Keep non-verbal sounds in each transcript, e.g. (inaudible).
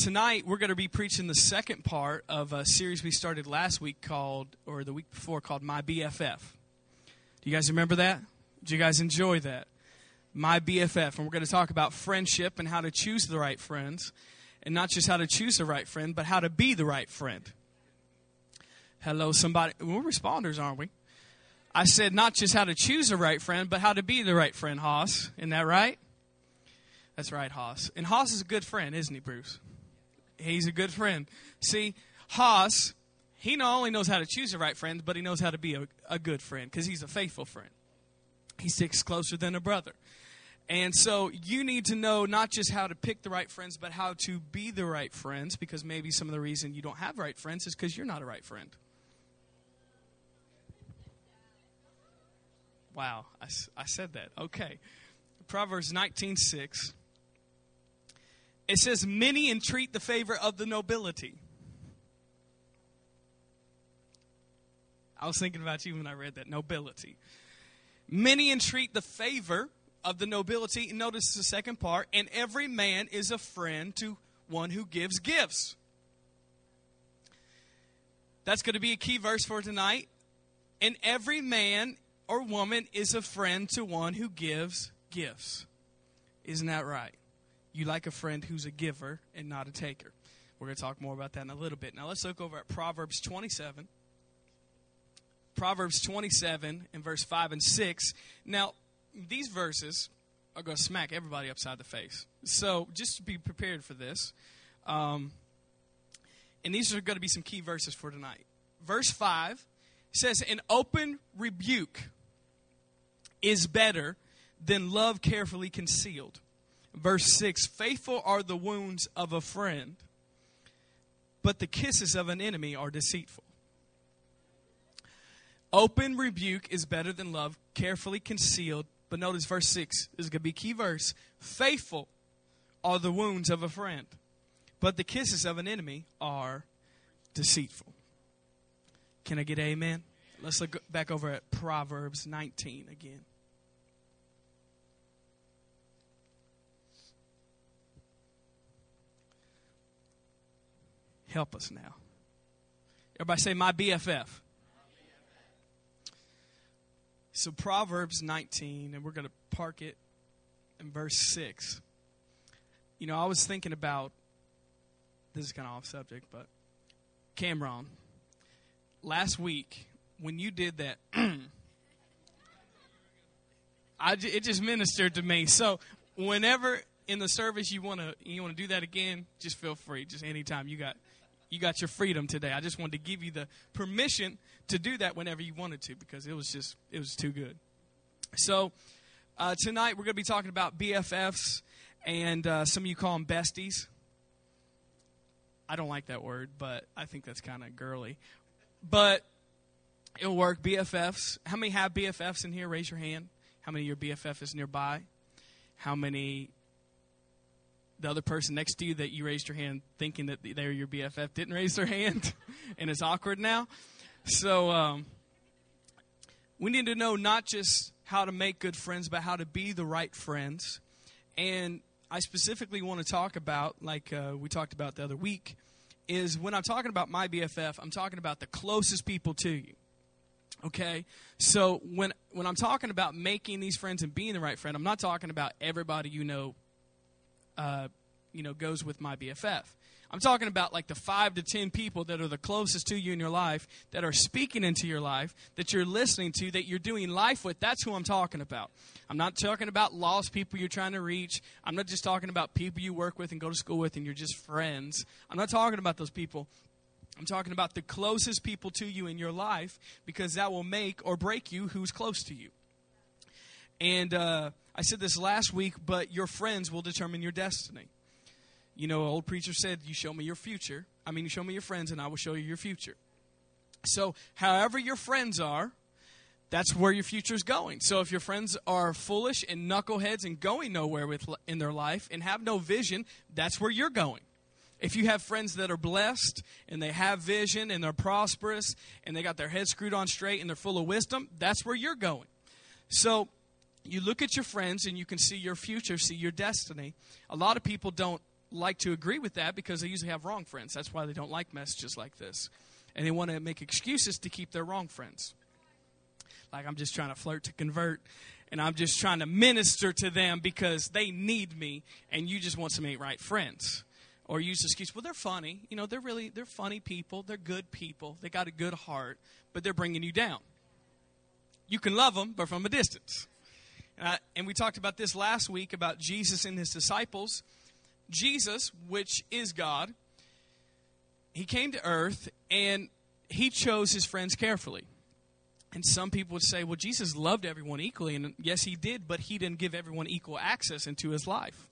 tonight we're going to be preaching the second part of a series we started last week called, or the week before called My BFF. Do you guys remember that? Do you guys enjoy that? My BFF. And we're going to talk about friendship and how to choose the right friends. And not just how to choose the right friend, but how to be the right friend. Hello, somebody. We're responders, aren't we? I said not just how to choose the right friend, but how to be the right friend, Haas. Isn't that right? That's right, Haas. And Haas is a good friend, isn't he, Bruce? He's a good friend. See, Haas, he not only knows how to choose the right friend, but he knows how to be a, a good friend because he's a faithful friend. He sticks closer than a brother. And so you need to know not just how to pick the right friends, but how to be the right friends because maybe some of the reason you don't have right friends is because you're not a right friend. Wow, I, I said that. Okay. Proverbs 19:6 it says, Many entreat the favor of the nobility. I was thinking about you when I read that nobility. Many entreat the favor of the nobility. Notice the second part. And every man is a friend to one who gives gifts. That's going to be a key verse for tonight. And every man or woman is a friend to one who gives gifts. Isn't that right? You like a friend who's a giver and not a taker. We're going to talk more about that in a little bit. Now let's look over at Proverbs 27. Proverbs 27 and verse 5 and 6. Now, these verses are going to smack everybody upside the face. So just be prepared for this. Um, and these are going to be some key verses for tonight. Verse 5 says, An open rebuke is better than love carefully concealed. Verse 6 Faithful are the wounds of a friend, but the kisses of an enemy are deceitful. Open rebuke is better than love, carefully concealed. But notice verse 6 this is going to be key verse. Faithful are the wounds of a friend, but the kisses of an enemy are deceitful. Can I get amen? Let's look back over at Proverbs 19 again. Help us now. Everybody say, My BFF. So, Proverbs 19, and we're going to park it in verse 6. You know, I was thinking about this is kind of off subject, but Cameron, last week when you did that, (clears throat) I, it just ministered to me. So, whenever in the service you want to you want to do that again, just feel free. Just anytime you got you got your freedom today. I just wanted to give you the permission to do that whenever you wanted to because it was just it was too good. So uh, tonight we're going to be talking about BFFs and uh, some of you call them besties. I don't like that word, but I think that's kind of girly. But it'll work. BFFs. How many have BFFs in here? Raise your hand. How many of your BFF is nearby? How many the other person next to you that you raised your hand thinking that they're your BFF didn't raise their hand, (laughs) and it's awkward now. So um, we need to know not just how to make good friends, but how to be the right friends. And I specifically want to talk about, like uh, we talked about the other week, is when I'm talking about my BFF, I'm talking about the closest people to you. Okay, so when when I'm talking about making these friends and being the right friend, I'm not talking about everybody you know uh, you know, goes with my BFF. I'm talking about like the five to ten people that are the closest to you in your life, that are speaking into your life, that you're listening to, that you're doing life with. That's who I'm talking about. I'm not talking about lost people you're trying to reach. I'm not just talking about people you work with and go to school with and you're just friends. I'm not talking about those people. I'm talking about the closest people to you in your life because that will make or break you who's close to you. And uh, I said this last week, but your friends will determine your destiny. You know, an old preacher said, You show me your future. I mean, you show me your friends, and I will show you your future. So, however your friends are, that's where your future is going. So, if your friends are foolish and knuckleheads and going nowhere with in their life and have no vision, that's where you're going. If you have friends that are blessed and they have vision and they're prosperous and they got their head screwed on straight and they're full of wisdom, that's where you're going. So, you look at your friends and you can see your future, see your destiny. A lot of people don't like to agree with that because they usually have wrong friends. That's why they don't like messages like this. And they want to make excuses to keep their wrong friends. Like, I'm just trying to flirt to convert, and I'm just trying to minister to them because they need me, and you just want some ain't right friends. Or use the excuse, well, they're funny. You know, they're really, they're funny people. They're good people. They got a good heart, but they're bringing you down. You can love them, but from a distance. Uh, and we talked about this last week about Jesus and his disciples. Jesus, which is God, he came to earth and he chose his friends carefully. And some people would say, well, Jesus loved everyone equally. And yes, he did, but he didn't give everyone equal access into his life.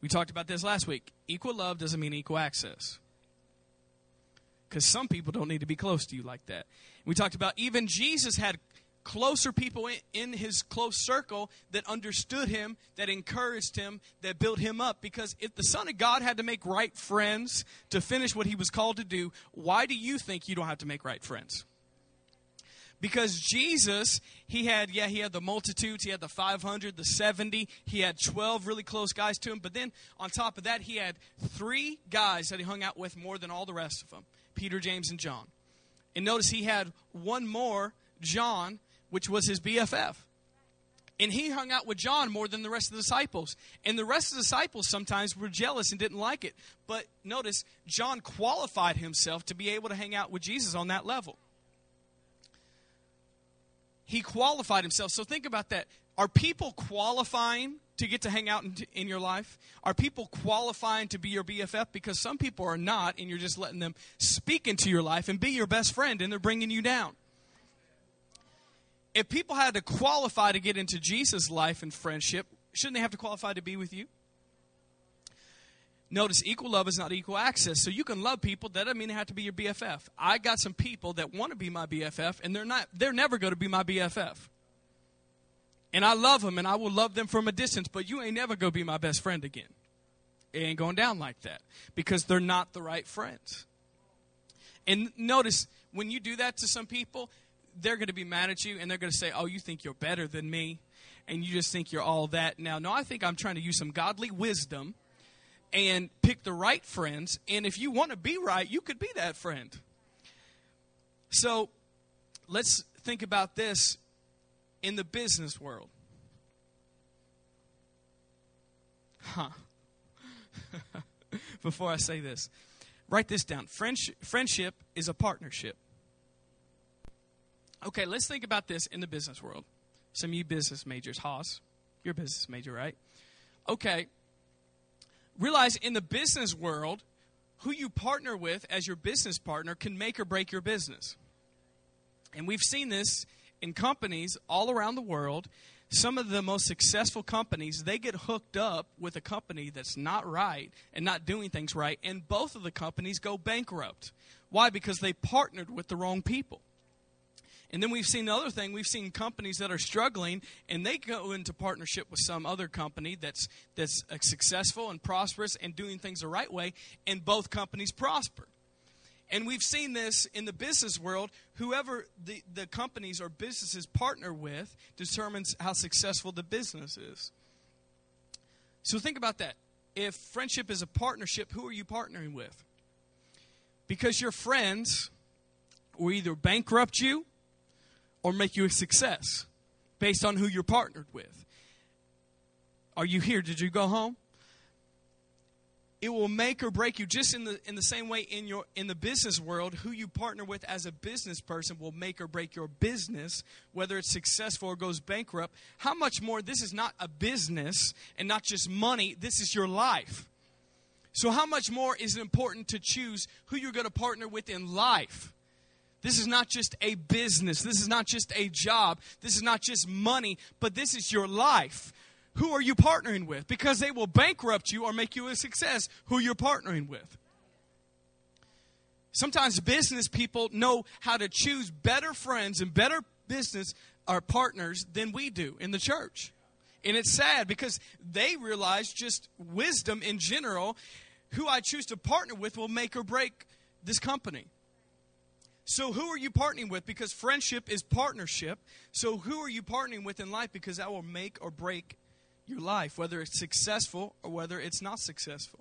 We talked about this last week. Equal love doesn't mean equal access. Because some people don't need to be close to you like that. We talked about even Jesus had closer people in, his close circle that understood him, that encouraged him, that built him up. Because if the Son of God had to make right friends to finish what he was called to do, why do you think you don't have to make right friends? Because Jesus, he had, yeah, he had the multitudes, he had the 500, the 70, he had 12 really close guys to him. But then on top of that, he had three guys that he hung out with more than all the rest of them Peter, James, and John. And notice he had one more, John, which was his BFF. And he hung out with John more than the rest of the disciples. And the rest of the disciples sometimes were jealous and didn't like it. But notice, John qualified himself to be able to hang out with Jesus on that level. He qualified himself. So think about that. Are people qualifying to get to hang out in, in, your life? Are people qualifying to be your BFF? Because some people are not, and you're just letting them speak into your life and be your best friend, and they're bringing you down if people had to qualify to get into Jesus' life and friendship, shouldn't they have to qualify to be with you? Notice equal love is not equal access. So you can love people, that doesn't mean they have to be your BFF. I got some people that want to be my BFF and they're not they're never going to be my BFF. And I love them and I will love them from a distance, but you ain't never going to be my best friend again. It ain't going down like that because they're not the right friends. And notice when you do that to some people, they're going to be mad at you and they're going to say, Oh, you think you're better than me and you just think you're all that. Now, no, I think I'm trying to use some godly wisdom and pick the right friends. And if you want to be right, you could be that friend. So let's think about this in the business world. Huh. (laughs) Before I say this, write this down. Friendship, friendship is a partnership. Okay, let's think about this in the business world. Some of you business majors, Haas, you're a business major, right? Okay. Realize in the business world, who you partner with as your business partner can make or break your business. And we've seen this in companies all around the world. Some of the most successful companies, they get hooked up with a company that's not right and not doing things right, and both of the companies go bankrupt. Why? Because they partnered with the wrong people. And then we've seen the other thing, we've seen companies that are struggling and they go into partnership with some other company that's that's uh, successful and prosperous and doing things the right way and both companies prosper. And we've seen this in the business world. Whoever the, the companies or businesses partner with determines how successful the business is. So think about that. If friendship is a partnership, who are you partnering with? Because your friends will either bankrupt you or make you a success based on who you're partnered with. Are you here? Did you go home? It will make or break you just in the in the same way in your in the business world, who you partner with as a business person will make or break your business, whether it's successful or goes bankrupt. How much more this is not a business and not just money, this is your life. So how much more is it important to choose who you're going to partner with in life? This is not just a business. This is not just a job. This is not just money, but this is your life. Who are you partnering with? Because they will bankrupt you or make you a success. Who you're partnering with. Sometimes business people know how to choose better friends and better business or partners than we do in the church. And it's sad because they realize just wisdom in general. Who I choose to partner with will make or break this company. So, who are you partnering with? Because friendship is partnership. So, who are you partnering with in life? Because that will make or break your life, whether it's successful or whether it's not successful.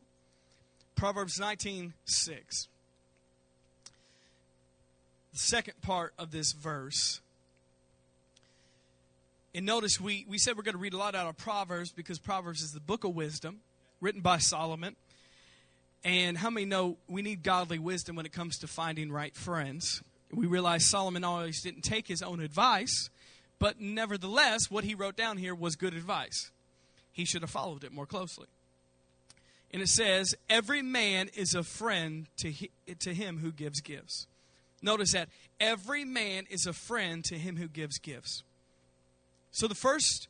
Proverbs 19 6. The second part of this verse. And notice we, we said we're going to read a lot out of Proverbs because Proverbs is the book of wisdom written by Solomon. And how many know we need godly wisdom when it comes to finding right friends? We realize Solomon always didn't take his own advice, but nevertheless, what he wrote down here was good advice. He should have followed it more closely. And it says, Every man is a friend to, he, to him who gives gifts. Notice that. Every man is a friend to him who gives gifts. So, the first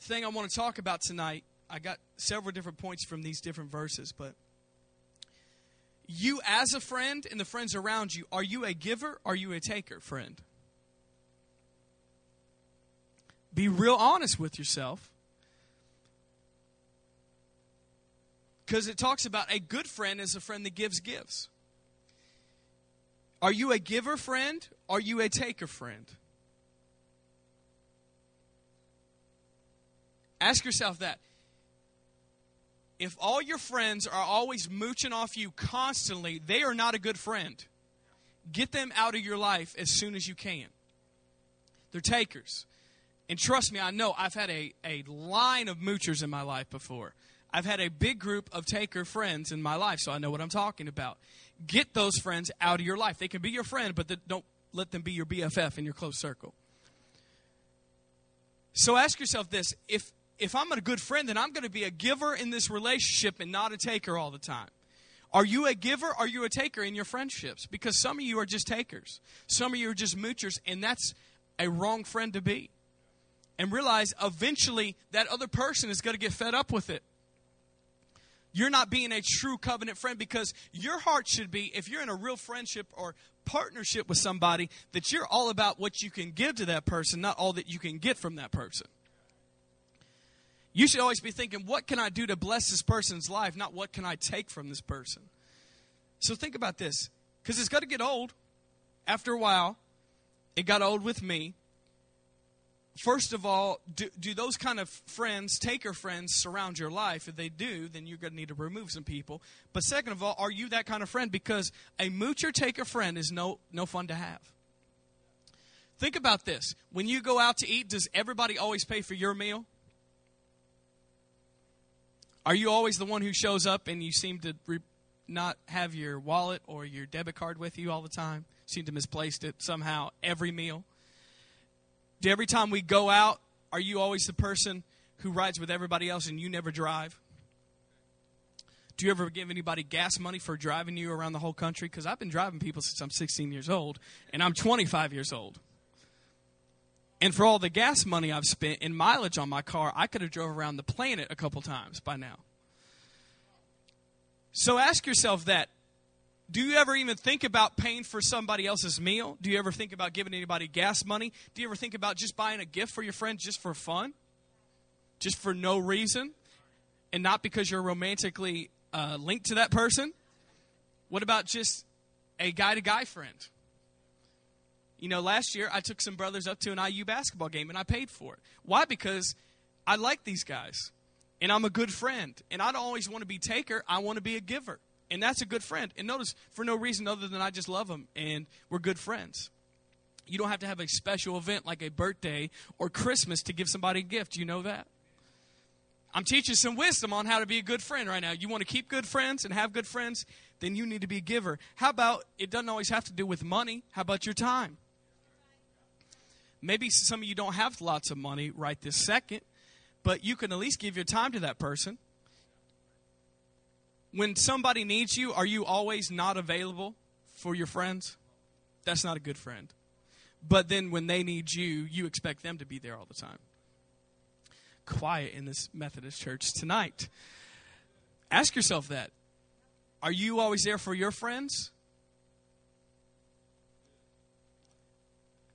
thing I want to talk about tonight, I got several different points from these different verses, but you as a friend and the friends around you, are you a giver? Are you a taker, friend? Be real honest with yourself. Because it talks about a good friend is a friend that gives gifts. Are you a giver friend? Are you a taker friend? Ask yourself that if all your friends are always mooching off you constantly, they are not a good friend. Get them out of your life as soon as you can. They're takers. And trust me, I know I've had a, a line of moochers in my life before. I've had a big group of taker friends in my life, so I know what I'm talking about. Get those friends out of your life. They can be your friend, but don't let them be your BFF in your close circle. So ask yourself this if if I'm a good friend, then I'm going to be a giver in this relationship and not a taker all the time. Are you a giver? Are you a taker in your friendships? Because some of you are just takers. Some of you are just moochers, and that's a wrong friend to be. And realize eventually that other person is going to get fed up with it. You're not being a true covenant friend because your heart should be, if you're in a real friendship or partnership with somebody, that you're all about what you can give to that person, not all that you can get from that person. You should always be thinking, what can I do to bless this person's life, not what can I take from this person? So think about this, because it's got to get old. After a while, it got old with me. First of all, do, do those kind of friends, taker friends, surround your life? If they do, then you're going to need to remove some people. But second of all, are you that kind of friend? Because a moocher taker friend is no, no fun to have. Think about this. When you go out to eat, does everybody always pay for your meal? Are you always the one who shows up and you seem to re- not have your wallet or your debit card with you all the time? Seem to misplaced it somehow every meal. Do every time we go out, are you always the person who rides with everybody else and you never drive? Do you ever give anybody gas money for driving you around the whole country? Because I've been driving people since I'm 16 years old, and I'm 25 years old. And for all the gas money I've spent in mileage on my car, I could have drove around the planet a couple times by now. So ask yourself that. Do you ever even think about paying for somebody else's meal? Do you ever think about giving anybody gas money? Do you ever think about just buying a gift for your friend just for fun? Just for no reason? And not because you're romantically uh, linked to that person? What about just a guy to guy friend? You know, last year I took some brothers up to an IU basketball game and I paid for it. Why? Because I like these guys and I'm a good friend. And I don't always want to be taker, I want to be a giver. And that's a good friend. And notice, for no reason other than I just love them and we're good friends. You don't have to have a special event like a birthday or Christmas to give somebody a gift. You know that? I'm teaching some wisdom on how to be a good friend right now. You want to keep good friends and have good friends, then you need to be a giver. How about it doesn't always have to do with money? How about your time? Maybe some of you don't have lots of money right this second, but you can at least give your time to that person. When somebody needs you, are you always not available for your friends? That's not a good friend. But then when they need you, you expect them to be there all the time. Quiet in this Methodist church tonight. Ask yourself that. Are you always there for your friends?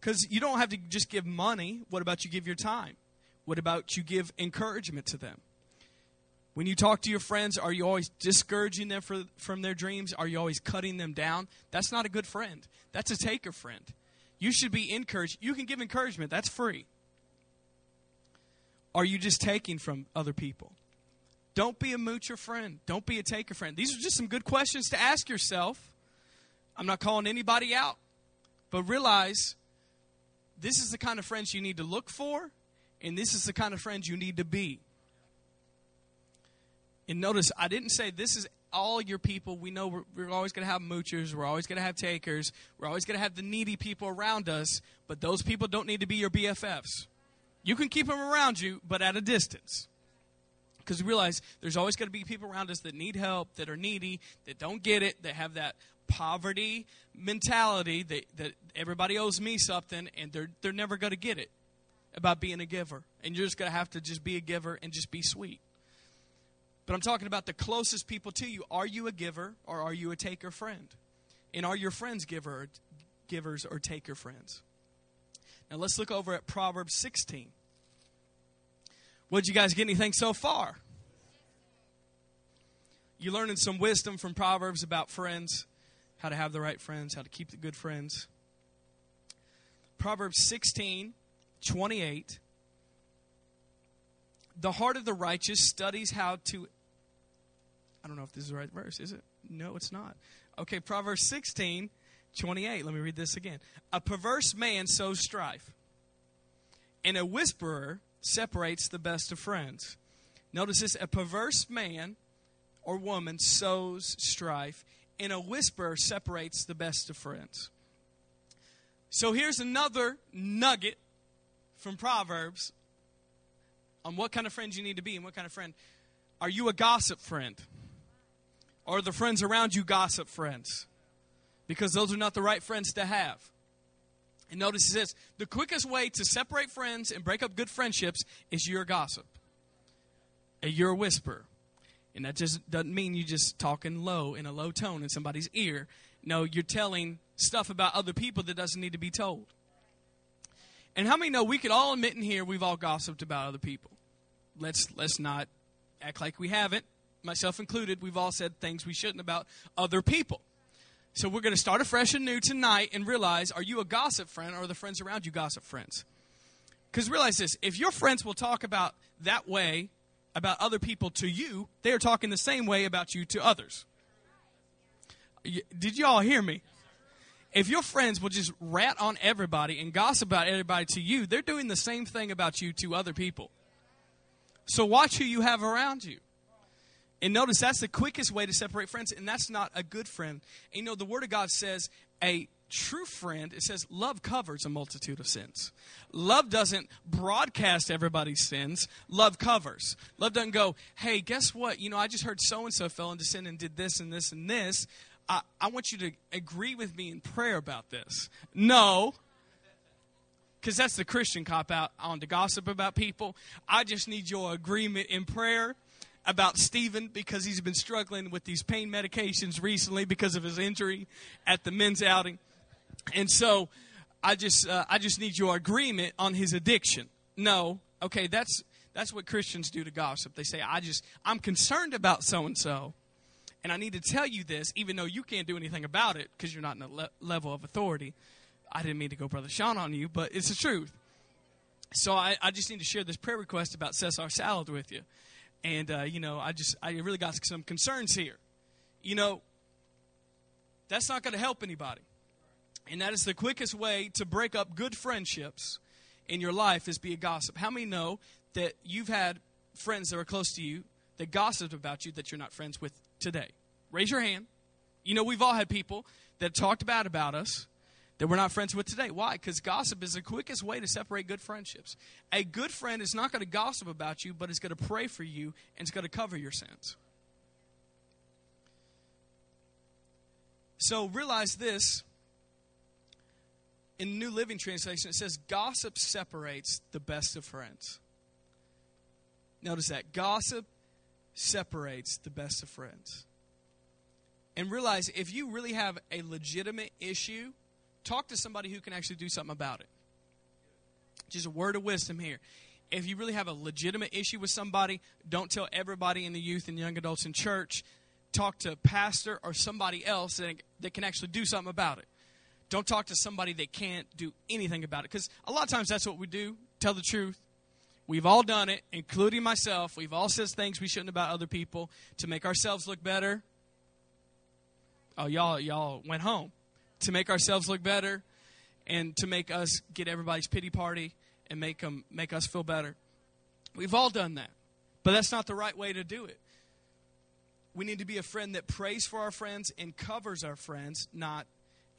Because you don't have to just give money. What about you give your time? What about you give encouragement to them? When you talk to your friends, are you always discouraging them for, from their dreams? Are you always cutting them down? That's not a good friend. That's a taker friend. You should be encouraged. You can give encouragement, that's free. Are you just taking from other people? Don't be a moocher friend. Don't be a taker friend. These are just some good questions to ask yourself. I'm not calling anybody out, but realize this is the kind of friends you need to look for, and this is the kind of friends you need to be. And notice, I didn't say this is all your people. We know we're, we're always going to have moochers. We're always going to have takers. We're always going to have the needy people around us. But those people don't need to be your BFFs. You can keep them around you, but at a distance. Because realize there's always going to be people around us that need help, that are needy, that don't get it, that have that poverty mentality that, that everybody owes me something, and they're, they're never going to get it about being a giver. And you're just going to have to just be a giver and just be sweet. But I'm talking about the closest people to you. Are you a giver or are you a taker friend? And are your friends giver, givers or taker friends? Now let's look over at Proverbs 16. What'd you guys get anything so far? You learning some wisdom from Proverbs about friends, how to have the right friends, how to keep the good friends. Proverbs 16, 28 the heart of the righteous studies how to. I don't know if this is the right verse, is it? No, it's not. Okay, Proverbs 16, 28. Let me read this again. A perverse man sows strife, and a whisperer separates the best of friends. Notice this a perverse man or woman sows strife, and a whisper separates the best of friends. So here's another nugget from Proverbs on what kind of friends you need to be and what kind of friend. Are you a gossip friend? Or are the friends around you gossip friends? Because those are not the right friends to have. And notice says the quickest way to separate friends and break up good friendships is you're gossip. And you're a whisperer. And that just doesn't mean you're just talking low in a low tone in somebody's ear. No, you're telling stuff about other people that doesn't need to be told. And how many know we could all admit in here we've all gossiped about other people? Let's let's not act like we haven't. Myself included, we've all said things we shouldn't about other people. So we're going to start afresh and new tonight and realize are you a gossip friend or are the friends around you gossip friends? Because realize this if your friends will talk about that way about other people to you, they are talking the same way about you to others. Did you all hear me? if your friends will just rat on everybody and gossip about everybody to you, they're doing the same thing about you to other people. So watch who you have around you. And notice that's the quickest way to separate friends, and that's not a good friend. And you know, the Word of God says a true friend, it says love covers a multitude of sins. Love doesn't broadcast everybody's sins, love covers. Love doesn't go, hey, guess what? You know, I just heard so and so fell into sin and did this and this and this. I, I want you to agree with me in prayer about this. No, because that's the Christian cop out on to gossip about people. I just need your agreement in prayer about Stephen because he's been struggling with these pain medications recently because of his injury at the men's outing. And so I just uh, I just need your agreement on his addiction. No, okay, that's that's what Christians do to gossip. They say I just I'm concerned about so and so. And I need to tell you this, even though you can't do anything about it because you're not in a le- level of authority. I didn't mean to go Brother Sean on you, but it's the truth. So I, I just need to share this prayer request about Cesar salad with you. And, uh, you know, I just, I really got some concerns here. You know, that's not going to help anybody. And that is the quickest way to break up good friendships in your life is be a gossip. How many know that you've had friends that are close to you that gossiped about you that you're not friends with today? Raise your hand. You know, we've all had people that talked bad about us that we're not friends with today. Why? Because gossip is the quickest way to separate good friendships. A good friend is not going to gossip about you, but is going to pray for you and it's going to cover your sins. So realize this. In New Living Translation, it says, Gossip separates the best of friends. Notice that. Gossip separates the best of friends. And realize if you really have a legitimate issue, talk to somebody who can actually do something about it. Just a word of wisdom here. If you really have a legitimate issue with somebody, don't tell everybody in the youth and young adults in church. Talk to a pastor or somebody else that, that can actually do something about it. Don't talk to somebody that can't do anything about it. Because a lot of times that's what we do tell the truth We've all done it, including myself. We've all said things we shouldn't about other people to make ourselves look better. Oh, y'all, y'all went home to make ourselves look better and to make us get everybody's pity party and make them make us feel better. We've all done that, but that's not the right way to do it. We need to be a friend that prays for our friends and covers our friends, not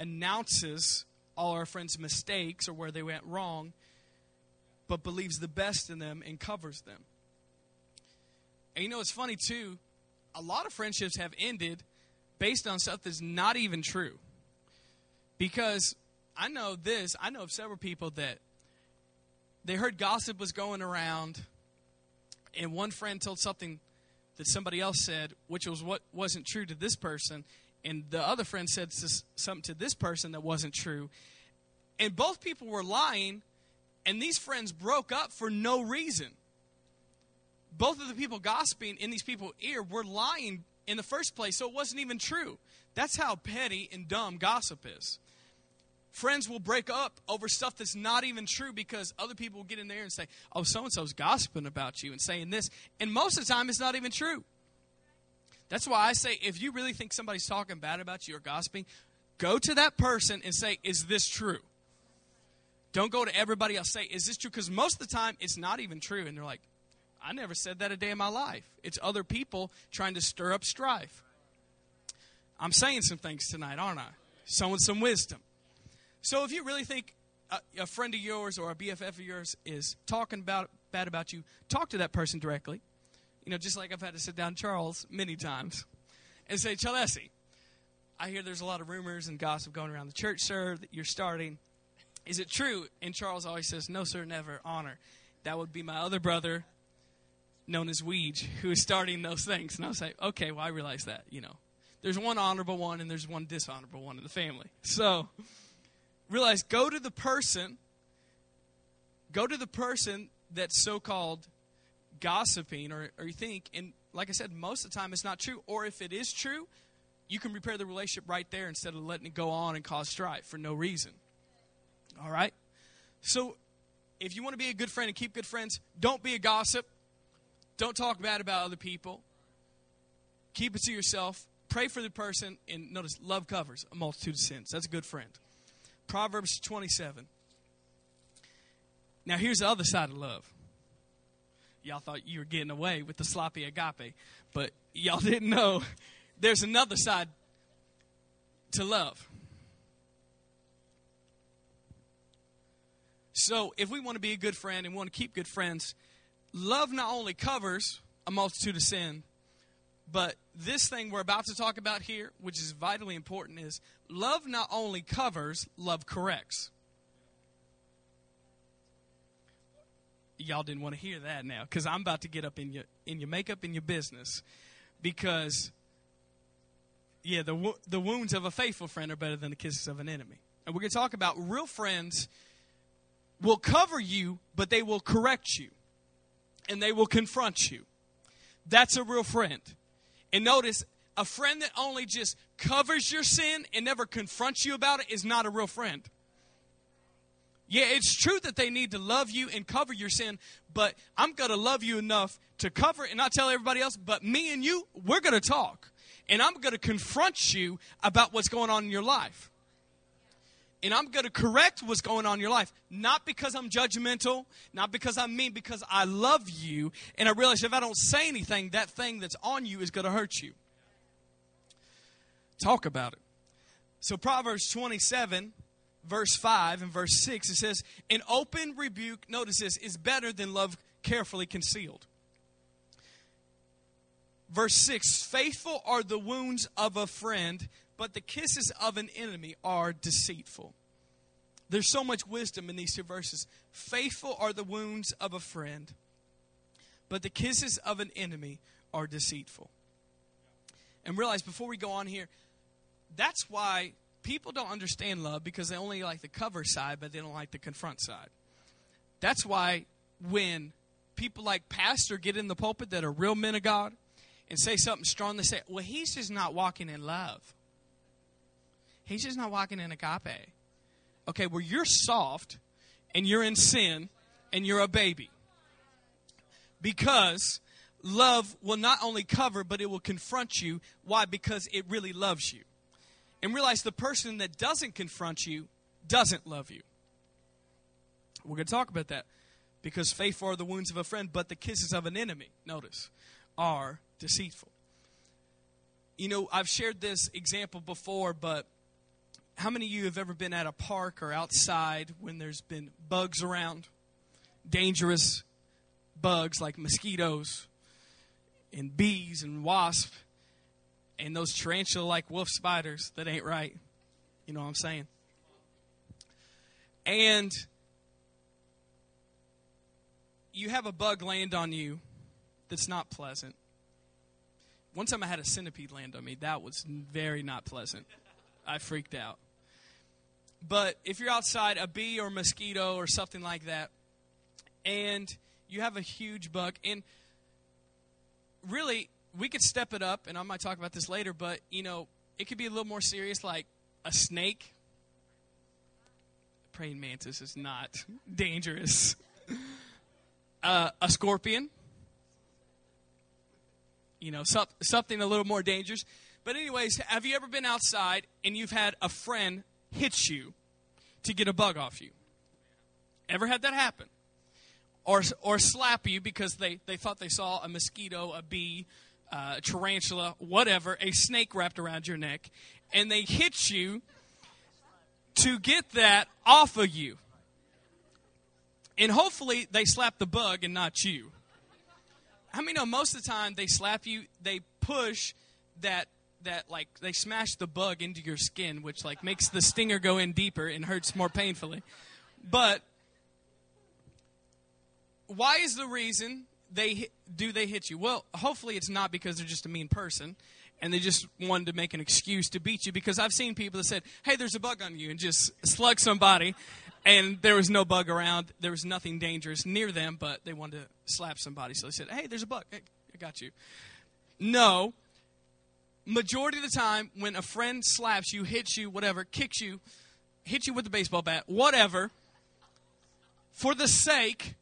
announces all our friends' mistakes or where they went wrong, but believes the best in them and covers them. And you know, it's funny too, a lot of friendships have ended based on stuff that's not even true. Because I know this, I know of several people that they heard gossip was going around, and one friend told something that somebody else said, which was what wasn't true to this person, and the other friend said something to this person that wasn't true. And both people were lying, and these friends broke up for no reason. Both of the people gossiping in these people's ear were lying in the first place, so it wasn't even true. That's how petty and dumb gossip is. Friends will break up over stuff that's not even true because other people will get in there and say, Oh, so and so's gossiping about you and saying this. And most of the time, it's not even true. That's why I say if you really think somebody's talking bad about you or gossiping, go to that person and say, Is this true? Don't go to everybody else. Say, Is this true? Because most of the time, it's not even true. And they're like, I never said that a day in my life. It's other people trying to stir up strife. I'm saying some things tonight, aren't I? Sowing some wisdom. So if you really think a, a, friend of yours or a BFF of yours is talking about bad about you, talk to that person directly. You know, just like I've had to sit down Charles many times and say, Chalesi, I hear there's a lot of rumors and gossip going around the church, sir, that you're starting. Is it true? And Charles always says, No, sir, never. Honor. That would be my other brother, known as Weege, who is starting those things. And I'll say, Okay, well, I realize that, you know. There's one honorable one and there's one dishonorable one in the family. So realize go to the person, go to the person that's so called gossiping or, or you think, and like I said, most of the time it's not true. Or if it is true, you can repair the relationship right there instead of letting it go on and cause strife for no reason. All right? So if you want to be a good friend and keep good friends, don't be a gossip. Don't talk bad about other people. Keep it to yourself. Pray for the person. And notice, love covers a multitude of sins. That's a good friend. Proverbs 27. Now, here's the other side of love. Y'all thought you were getting away with the sloppy agape, but y'all (laughs) didn't know there's another side to love. So, if we want to be a good friend and want to keep good friends, love not only covers a multitude of sin, but this thing we're about to talk about here, which is vitally important, is love not only covers, love corrects. Y'all didn't want to hear that now because I'm about to get up in your in your makeup in your business because yeah, the the wounds of a faithful friend are better than the kisses of an enemy. And we're going to talk about real friends will cover you, but they will correct you and they will confront you. That's a real friend. And notice, a friend that only just covers your sin and never confronts you about it is not a real friend. Yeah, it's true that they need to love you and cover your sin, but I'm going to love you enough to cover it and not tell everybody else, but me and you, we're going to talk. And I'm going to confront you about what's going on in your life and I'm going to correct what's going on in your life. Not because I'm judgmental, not because I'm mean, because I love you. And I realize if I don't say anything, that thing that's on you is going to hurt you. Talk about it. So, Proverbs 27, verse 5 and verse 6, it says, An open rebuke, notice this, is better than love carefully concealed. Verse 6 Faithful are the wounds of a friend, but the kisses of an enemy are deceitful. There's so much wisdom in these two verses. Faithful are the wounds of a friend, but the kisses of an enemy are deceitful. And realize before we go on here, that's why people don't understand love because they only like the cover side, but they don't like the confront side. That's why when people like Pastor get in the pulpit that are real men of God and say something strong, they say, well, he's just not walking in love. He's just not walking in agape. Okay, well, you're soft and you're in sin and you're a baby. Because love will not only cover, but it will confront you. Why? Because it really loves you. And realize the person that doesn't confront you doesn't love you. We're going to talk about that. Because faithful are the wounds of a friend, but the kisses of an enemy, notice, are deceitful. You know, I've shared this example before, but how many of you have ever been at a park or outside when there's been bugs around? Dangerous bugs like mosquitoes and bees and wasps and those tarantula like wolf spiders that ain't right. You know what I'm saying? And you have a bug land on you that's not pleasant. One time I had a centipede land on me. That was very not pleasant. I freaked out. But if you're outside, a bee or mosquito or something like that, and you have a huge bug, and really, we could step it up, and I might talk about this later, but, you know, it could be a little more serious, like a snake. Praying mantis is not (laughs) dangerous. (laughs) Uh, a scorpion. You know, so, something a little more dangerous. But, anyways, have you ever been outside and you've had a friend hit you to get a bug off you? Ever had that happen? Or, or slap you because they, they thought they saw a mosquito, a bee, uh, tarantula, whatever, a snake wrapped around your neck, and they hit you to get that off of you. And hopefully they slap the bug and not you. I mean, know most of the time they slap you, they push that that like they smash the bug into your skin, which like makes the stinger go in deeper and hurts more painfully. But why is the reason they do they hit you? Well, hopefully it's not because they're just a mean person and they just wanted to make an excuse to beat you because I've seen people that said, "Hey, there's a bug on you," and just slug somebody and there was no bug around. There was nothing dangerous near them, but they wanted to slap somebody. So they said, "Hey, there's a bug. Hey, I got you." No. Majority of the time, when a friend slaps you, hits you, whatever, kicks you, hits you with a baseball bat, whatever, for the sake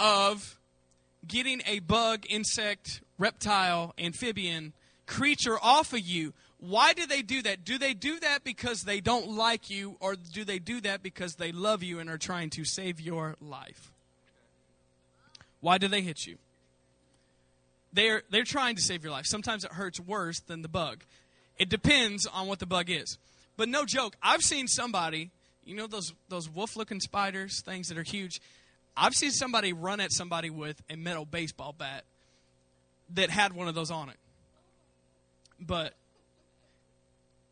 of getting a bug, insect, reptile, amphibian creature off of you, why do they do that? Do they do that because they don't like you, or do they do that because they love you and are trying to save your life? Why do they hit you? They're, they're trying to save your life. Sometimes it hurts worse than the bug. It depends on what the bug is. But no joke, I've seen somebody, you know those, those wolf looking spiders, things that are huge. I've seen somebody run at somebody with a metal baseball bat that had one of those on it. But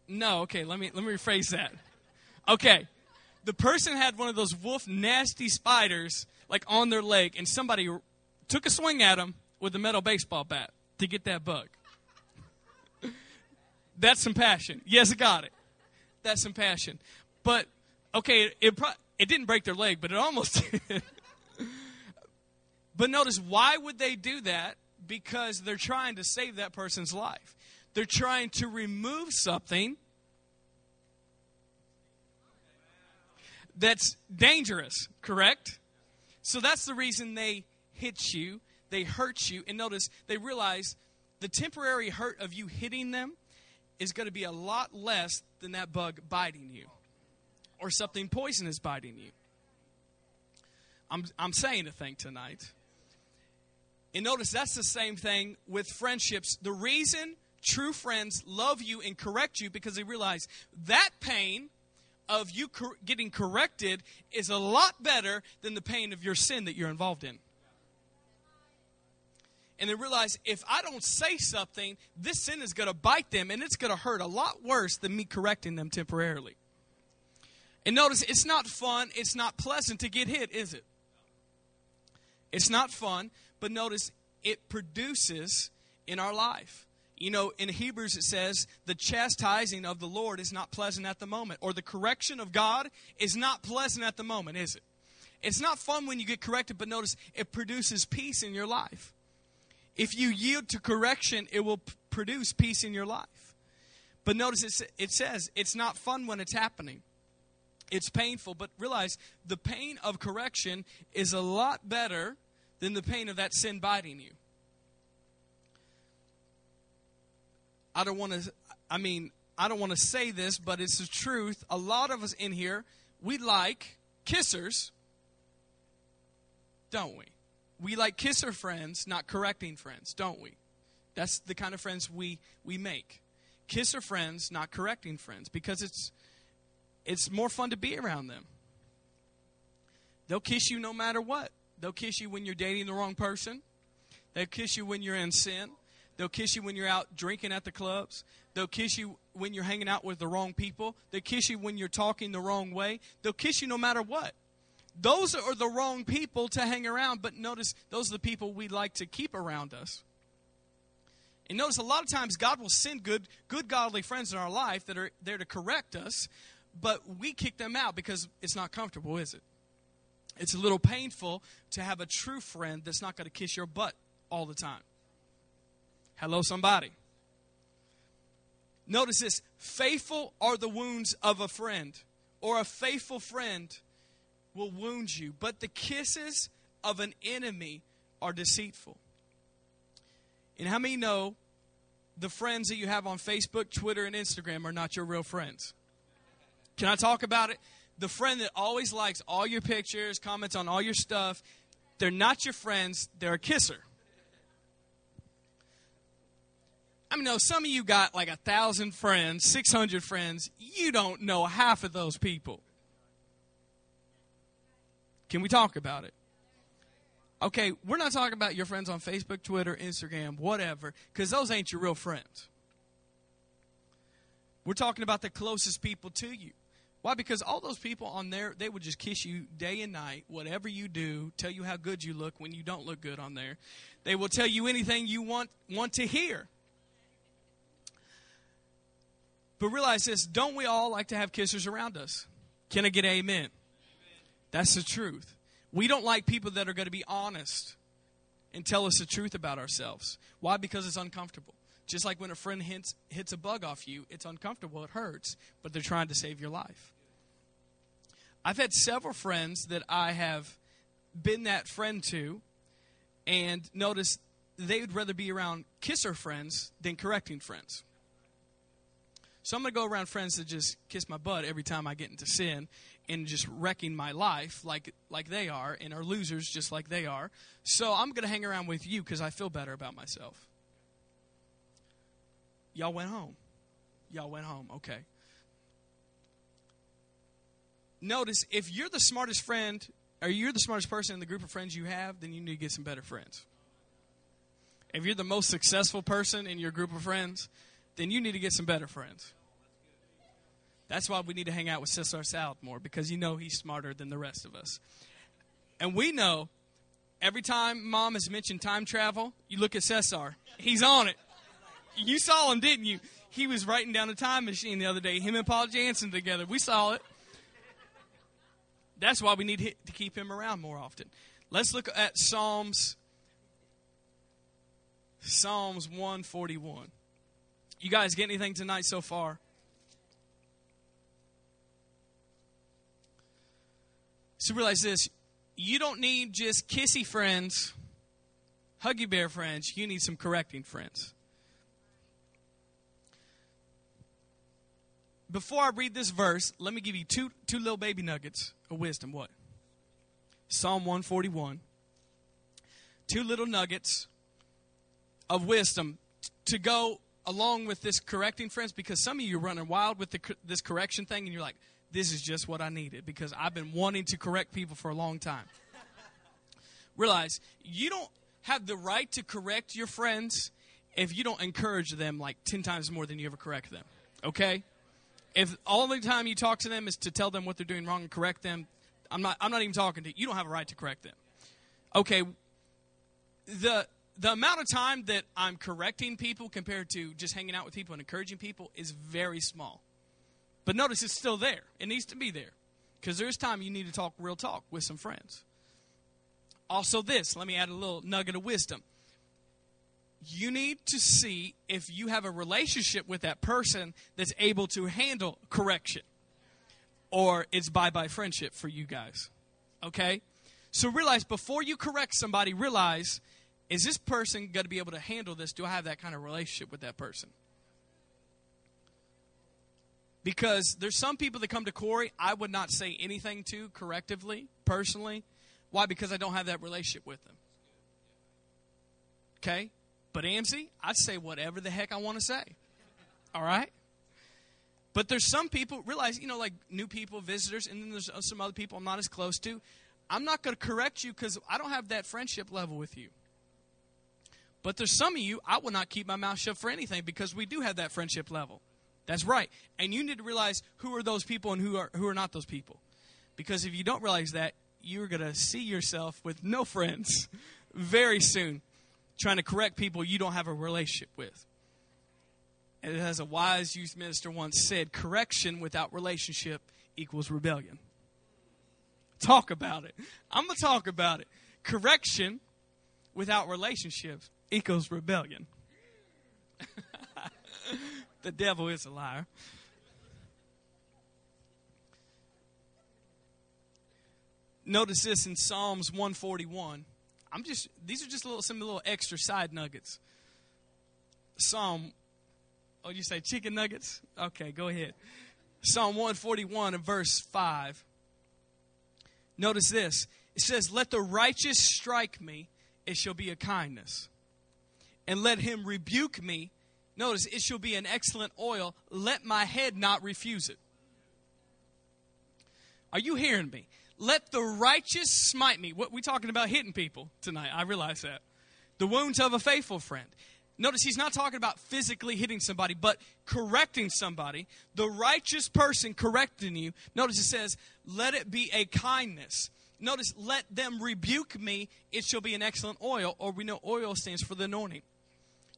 no, okay, let me let me rephrase that. Okay. The person had one of those wolf nasty spiders like on their leg and somebody took a swing at him with a metal baseball bat to get that bug. That's some passion. Yes, I got it. That's some passion. But okay, it it, pro- it didn't break their leg, but it almost (laughs) did. But notice why would they do that? Because they're trying to save that person's life. They're trying to remove something that's dangerous, correct? So that's the reason they hit you, they hurt you. And notice, they realize the temporary hurt of you hitting them is going to be a lot less than that bug biting you or something poisonous biting you. I'm, I'm saying a thing tonight. And notice that's the same thing with friendships. The reason True friends love you and correct you because they realize that pain of you cor- getting corrected is a lot better than the pain of your sin that you're involved in. And they realize if I don't say something, this sin is going to bite them and it's going to hurt a lot worse than me correcting them temporarily. And notice, it's not fun, it's not pleasant to get hit, is it? It's not fun, but notice it produces in our life. You know, in Hebrews it says, the chastising of the Lord is not pleasant at the moment, or the correction of God is not pleasant at the moment, is it? It's not fun when you get corrected, but notice it produces peace in your life. If you yield to correction, it will p- produce peace in your life. But notice it says it's not fun when it's happening. It's painful, but realize the pain of correction is a lot better than the pain of that sin biting you. I don't want to, I mean, I don't want to say this, but it's the truth. A lot of us in here, we like kissers, don't we? We like kisser friends, not correcting friends, don't we? That's the kind of friends we, we make. Kisser friends, not correcting friends, because it's it's more fun to be around them. They'll kiss you no matter what. They'll kiss you when you're dating the wrong person. They'll kiss you when you're in sin. They'll kiss you when you're out drinking at the clubs. They'll kiss you when you're hanging out with the wrong people. They'll kiss you when you're talking the wrong way. They'll kiss you no matter what. Those are the wrong people to hang around, but notice those are the people we like to keep around us. And notice a lot of times God will send good, good godly friends in our life that are there to correct us, but we kick them out because it's not comfortable, is it? It's a little painful to have a true friend that's not going to kiss your butt all the time. Hello, somebody. Notice this faithful are the wounds of a friend, or a faithful friend will wound you, but the kisses of an enemy are deceitful. And how many know the friends that you have on Facebook, Twitter, and Instagram are not your real friends? Can I talk about it? The friend that always likes all your pictures, comments on all your stuff, they're not your friends, they're a kisser. I mean, no, some of you got like a thousand friends, 600 friends. You don't know half of those people. Can we talk about it? Okay, we're not talking about your friends on Facebook, Twitter, Instagram, whatever, because those ain't your real friends. We're talking about the closest people to you. Why? Because all those people on there, they will just kiss you day and night, whatever you do, tell you how good you look when you don't look good on there. They will tell you anything you want want to hear. But realize this, don't we all like to have kissers around us? Can I get amen? amen? That's the truth. We don't like people that are going to be honest and tell us the truth about ourselves. Why? Because it's uncomfortable. Just like when a friend hits, hits a bug off you, it's uncomfortable, it hurts, but they're trying to save your life. I've had several friends that I have been that friend to, and notice they would rather be around kisser friends than correcting friends. So I'm going to go around friends that just kiss my butt every time I get into sin and just wrecking my life like like they are and are losers just like they are. So I'm going to hang around with you cuz I feel better about myself. Y'all went home. Y'all went home. Okay notice if you're the smartest friend or you're the smartest person in the group of friends you have, then you need to get some better friends. If you're the most successful person in your group of friends, then you need to get some better friends. That's why we need to hang out with Cesar Salad more because you know he's smarter than the rest of us. And we know every time mom has mentioned time travel, you look at Cesar. He's on it. You saw him, didn't you? He was writing down a time machine the other day, him and Paul Jansen together. We saw it. That's why we need to keep him around more often. Let's look at Psalms Psalms 141. You guys get anything tonight so far? So realize this you don't need just kissy friends, huggy bear friends, you need some correcting friends. Before I read this verse, let me give you two two little baby nuggets of wisdom. What? Psalm 141. Two little nuggets of wisdom to go along with this correcting friends because some of you are running wild with the, this correction thing and you're like, this is just what I needed because I've been wanting to correct people for a long time. (laughs) Realize you don't have the right to correct your friends if you don't encourage them like 10 times more than you ever correct them. Okay? If all the time you talk to them is to tell them what they're doing wrong and correct them, I'm not I'm not even talking to you. You don't have a right to correct them. Okay. The the amount of time that I'm correcting people compared to just hanging out with people and encouraging people is very small. But notice it's still there. It needs to be there. Because there's time you need to talk real talk with some friends. Also, this, let me add a little nugget of wisdom you need to see if you have a relationship with that person that's able to handle correction or it's bye bye friendship for you guys. Okay? So realize before you correct somebody, realize is this person going to be able to handle this? Do I have that kind of relationship with that person? Because there's some people that come to Corey, I would not say anything to correctively, personally. Why? Because I don't have that relationship with them. Okay? But Amzi, I'd say whatever the heck I want to say. All right? But there's some people, realize, you know, like new people, visitors, and then there's uh, some other people I'm not as close to. I'm not going to correct you because I don't have that friendship level with you. But there's some of you, I will not keep my mouth shut for anything because we do have that friendship level. That's right. And you need to realize who are those people and who are who are not those people. Because if you don't realize that, you're going to see yourself with no friends (laughs) very soon trying to correct people you don't have a relationship with. And as a wise youth minister once said, correction without relationship equals rebellion. Talk about it. I'm going to talk about it. Correction without relationships equals rebellion. (laughs) the devil is a liar. Notice this in Psalms 141. I'm just these are just little some little extra side nuggets. Psalm Oh, you say chicken nuggets? Okay, go ahead. Psalm 141 and verse 5. Notice this. It says, Let the righteous strike me, it shall be a kindness. And let him rebuke me. Notice, it shall be an excellent oil. Let my head not refuse it. Are you hearing me? Let the righteous smite me. What we talking about hitting people tonight. I realize that. The wounds of a faithful friend. Notice he's not talking about physically hitting somebody, but correcting somebody. The righteous person correcting you. Notice it says, let it be a kindness. Notice, let them rebuke me, it shall be an excellent oil, or we know oil stands for the anointing.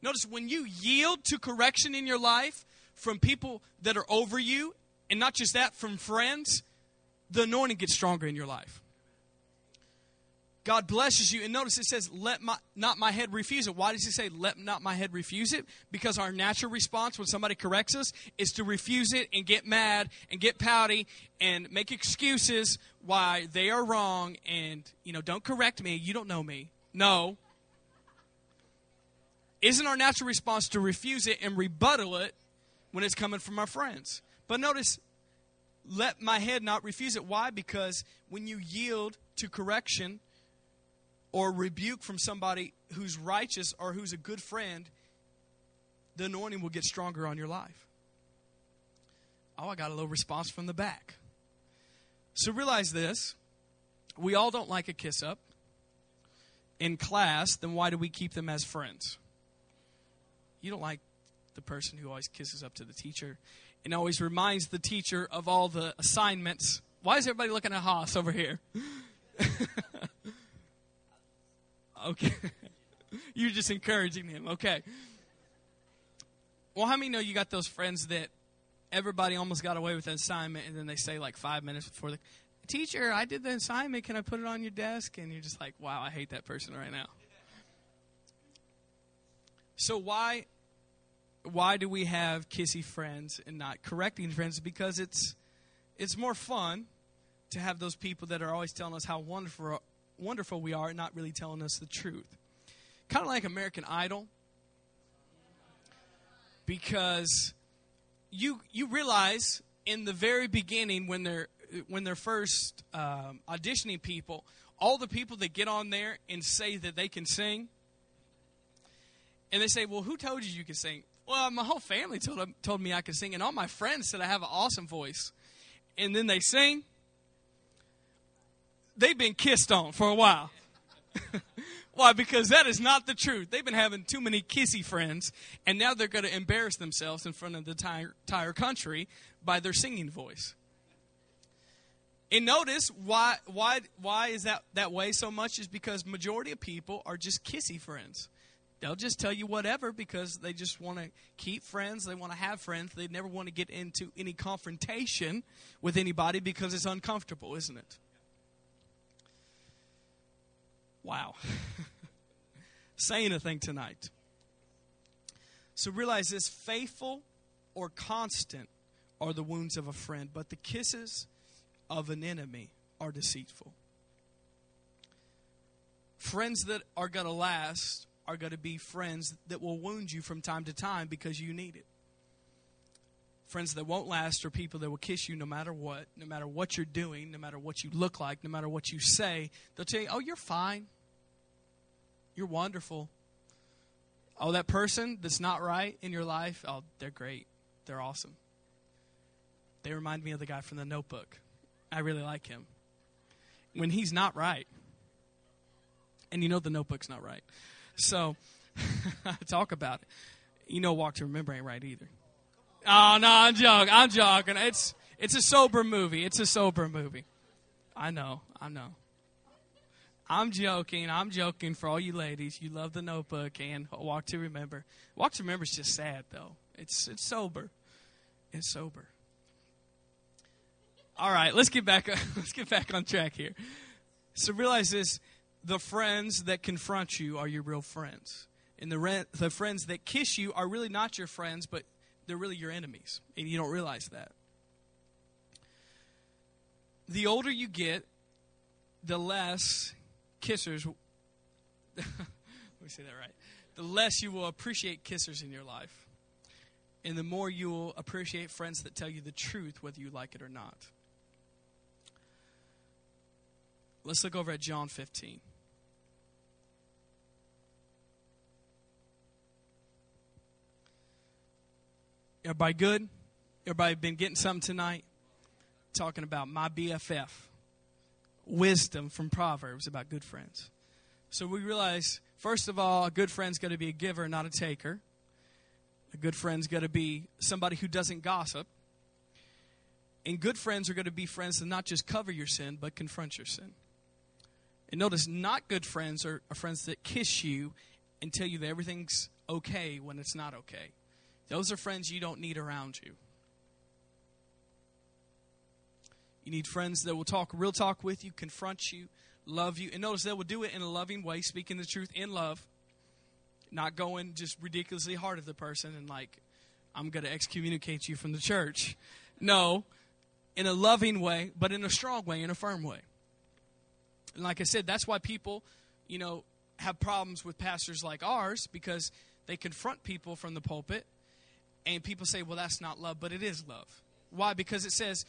Notice when you yield to correction in your life from people that are over you, and not just that, from friends, the anointing gets stronger in your life. God blesses you. And notice it says, let my, not my head refuse it. Why does he say, let not my head refuse it? Because our natural response when somebody corrects us is to refuse it and get mad and get pouty and make excuses why they are wrong and, you know, don't correct me. You don't know me. No. Isn't our natural response to refuse it and rebuttal it when it's coming from our friends? But notice, let my head not refuse it. Why? Because when you yield to correction, or rebuke from somebody who's righteous or who's a good friend, the anointing will get stronger on your life. Oh, I got a little response from the back. So realize this we all don't like a kiss up in class, then why do we keep them as friends? You don't like the person who always kisses up to the teacher and always reminds the teacher of all the assignments. Why is everybody looking at Haas over here? (laughs) Okay. (laughs) You're just encouraging him. Okay. Well, how many know you got those friends that everybody almost got away with an assignment and then they say like five minutes before the teacher, I did the assignment. Can I put it on your desk? And you're just like, wow, I hate that person right now. So why why do we have kissy friends and not correcting friends? Because it's it's more fun to have those people that are always telling us how wonderful wonderful we are and not really telling us the truth. Kind of like American Idol. Because you you realize in the very beginning when they're when they're first um, auditioning people, all the people that get on there and say that they can sing, and they say, "Well, who told you you can sing?" Well, my whole family told um, told me I could sing, and all my friends said I have an awesome voice. And then they sing, they've been kissed on for a while. (laughs) Why? Because that is not the truth. They've been having too many kissy friends, and now they're going to embarrass themselves in front of the entire, entire country by their singing voice. And notice why why why is that that way so much is because majority of people are just kissy friends. They'll just tell you whatever because they just want to keep friends. They want to have friends. They never want to get into any confrontation with anybody because it's uncomfortable, isn't it? Wow. (laughs) Say anything tonight. So realize this faithful or constant are the wounds of a friend, but the kisses of an enemy are deceitful. Friends that are going to last are going to be friends that will wound you from time to time because you need it. Friends that won't last are people that will kiss you no matter what, no matter what you're doing, no matter what you look like, no matter what you say. They'll tell you, oh, you're fine. You're wonderful. Oh, that person that's not right in your life, oh, they're great. They're awesome. They remind me of the guy from the notebook. I really like him. When he's not right, and you know the notebook's not right. So, (laughs) talk about it. You know, Walk to Remember ain't right either. Oh no, I'm joking. I'm joking. It's it's a sober movie. It's a sober movie. I know. I know. I'm joking. I'm joking for all you ladies. You love the Notebook and Walk to Remember. Walk to Remember is just sad though. It's it's sober. It's sober. All right, let's get back. (laughs) Let's get back on track here. So realize this: the friends that confront you are your real friends, and the re- the friends that kiss you are really not your friends, but they're really your enemies, and you don't realize that. The older you get, the less kissers. (laughs) let me say that right. The less you will appreciate kissers in your life, and the more you will appreciate friends that tell you the truth, whether you like it or not. Let's look over at John 15. Everybody good? Everybody been getting something tonight? Talking about my BFF. Wisdom from Proverbs about good friends. So we realize, first of all, a good friend's got to be a giver, not a taker. A good friend's got to be somebody who doesn't gossip. And good friends are going to be friends that not just cover your sin, but confront your sin. And notice, not good friends are, are friends that kiss you and tell you that everything's okay when it's not okay. Those are friends you don't need around you. You need friends that will talk real talk with you, confront you, love you. And notice they will do it in a loving way, speaking the truth in love, not going just ridiculously hard at the person and like, I'm going to excommunicate you from the church. No, in a loving way, but in a strong way, in a firm way. And like I said, that's why people, you know, have problems with pastors like ours because they confront people from the pulpit and people say, well, that's not love, but it is love. Why? Because it says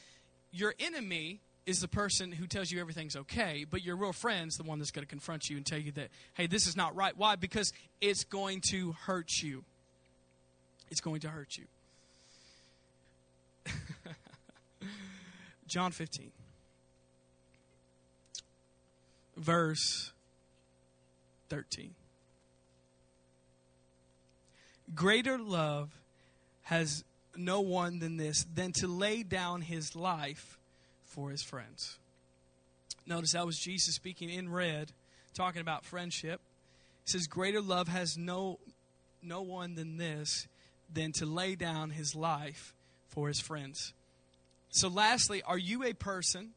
your enemy is the person who tells you everything's okay, but your real friend's the one that's going to confront you and tell you that, hey, this is not right. Why? Because it's going to hurt you. It's going to hurt you. (laughs) John 15. Verse 13. Greater love has no one than this, than to lay down his life for his friends. Notice that was Jesus speaking in red, talking about friendship. He says, Greater love has no, no one than this, than to lay down his life for his friends. So, lastly, are you a person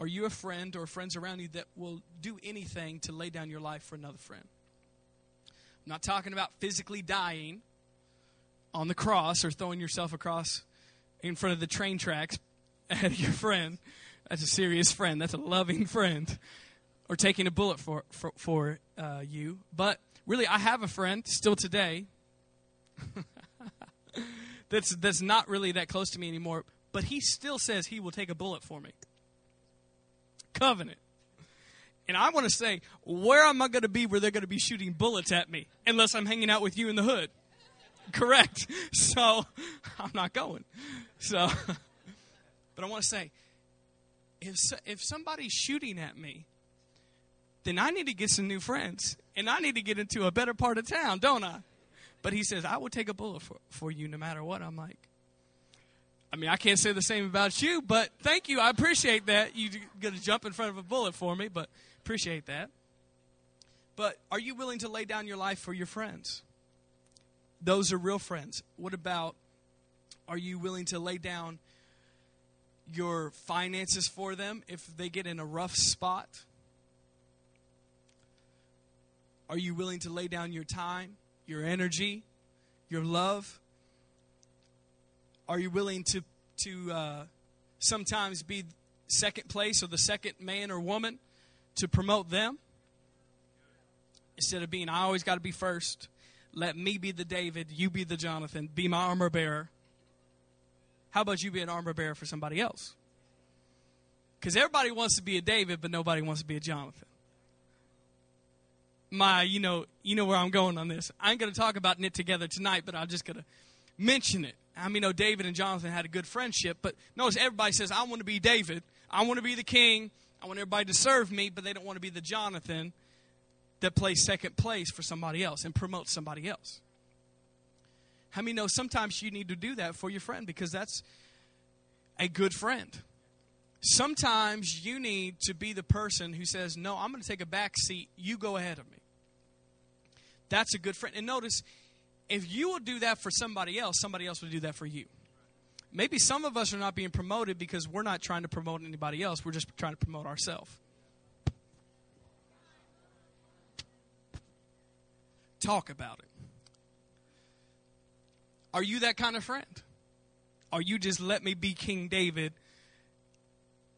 are you a friend or friends around you that will do anything to lay down your life for another friend? I'm not talking about physically dying on the cross or throwing yourself across in front of the train tracks (laughs) at your friend. That's a serious friend. That's a loving friend. Or taking a bullet for, for, for uh, you. But really, I have a friend still today (laughs) that's, that's not really that close to me anymore, but he still says he will take a bullet for me covenant. And I want to say, where am I going to be where they're going to be shooting bullets at me unless I'm hanging out with you in the hood? Correct. (laughs) So I'm not going. So, (laughs) but I want to say, if if somebody's shooting at me, then I need to get some new friends, and I need to get into a better part of town, don't I? But he says, I will take a bullet for, for you no matter what. I'm like, I mean, I can't say the same about you, but thank you. I appreciate that. You're going to jump in front of a bullet for me, but appreciate that. But are you willing to lay down your life for your friends? Those are real friends. What about are you willing to lay down your finances for them if they get in a rough spot? Are you willing to lay down your time, your energy, your love are you willing to to uh, sometimes be second place or the second man or woman to promote them? Instead of being, I always got to be first, let me be the David, you be the Jonathan, be my armor bearer. How about you be an armor bearer for somebody else? Because everybody wants to be a David, but nobody wants to be a Jonathan. My, you know, you know where I'm going on this. I ain't going to talk about knit together tonight, but I'm just going to mention it. I mean, know David and Jonathan had a good friendship, but notice everybody says, I want to be David. I want to be the king. I want everybody to serve me, but they don't want to be the Jonathan that plays second place for somebody else and promotes somebody else. How many know sometimes you need to do that for your friend because that's a good friend? Sometimes you need to be the person who says, No, I'm going to take a back seat. You go ahead of me. That's a good friend. And notice, if you will do that for somebody else, somebody else will do that for you. Maybe some of us are not being promoted because we're not trying to promote anybody else, we're just trying to promote ourselves. Talk about it. Are you that kind of friend? Are you just let me be King David,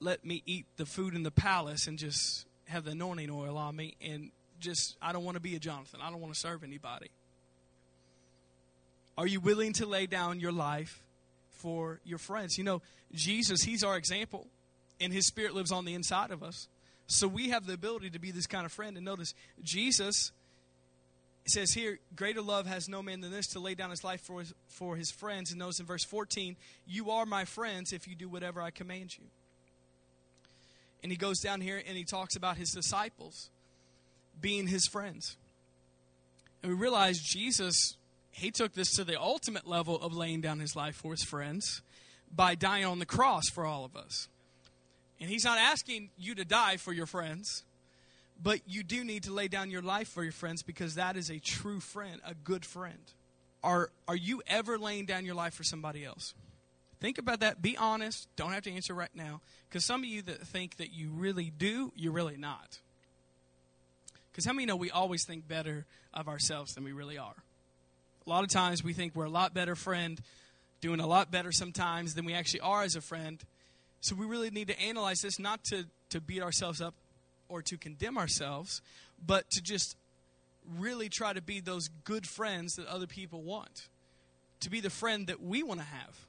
let me eat the food in the palace and just have the anointing oil on me and just, I don't want to be a Jonathan. I don't want to serve anybody. Are you willing to lay down your life for your friends? You know, Jesus, He's our example, and His Spirit lives on the inside of us. So we have the ability to be this kind of friend. And notice, Jesus says here, greater love has no man than this to lay down his life for his, for his friends. And notice in verse 14, you are my friends if you do whatever I command you. And he goes down here and he talks about his disciples being his friends. And we realize Jesus he took this to the ultimate level of laying down his life for his friends by dying on the cross for all of us. And he's not asking you to die for your friends, but you do need to lay down your life for your friends because that is a true friend, a good friend. Are, are you ever laying down your life for somebody else? Think about that. Be honest. Don't have to answer right now. Because some of you that think that you really do, you're really not. Because how many know we always think better of ourselves than we really are? A lot of times we think we're a lot better friend, doing a lot better sometimes than we actually are as a friend. So we really need to analyze this, not to, to beat ourselves up or to condemn ourselves, but to just really try to be those good friends that other people want. To be the friend that we want to have.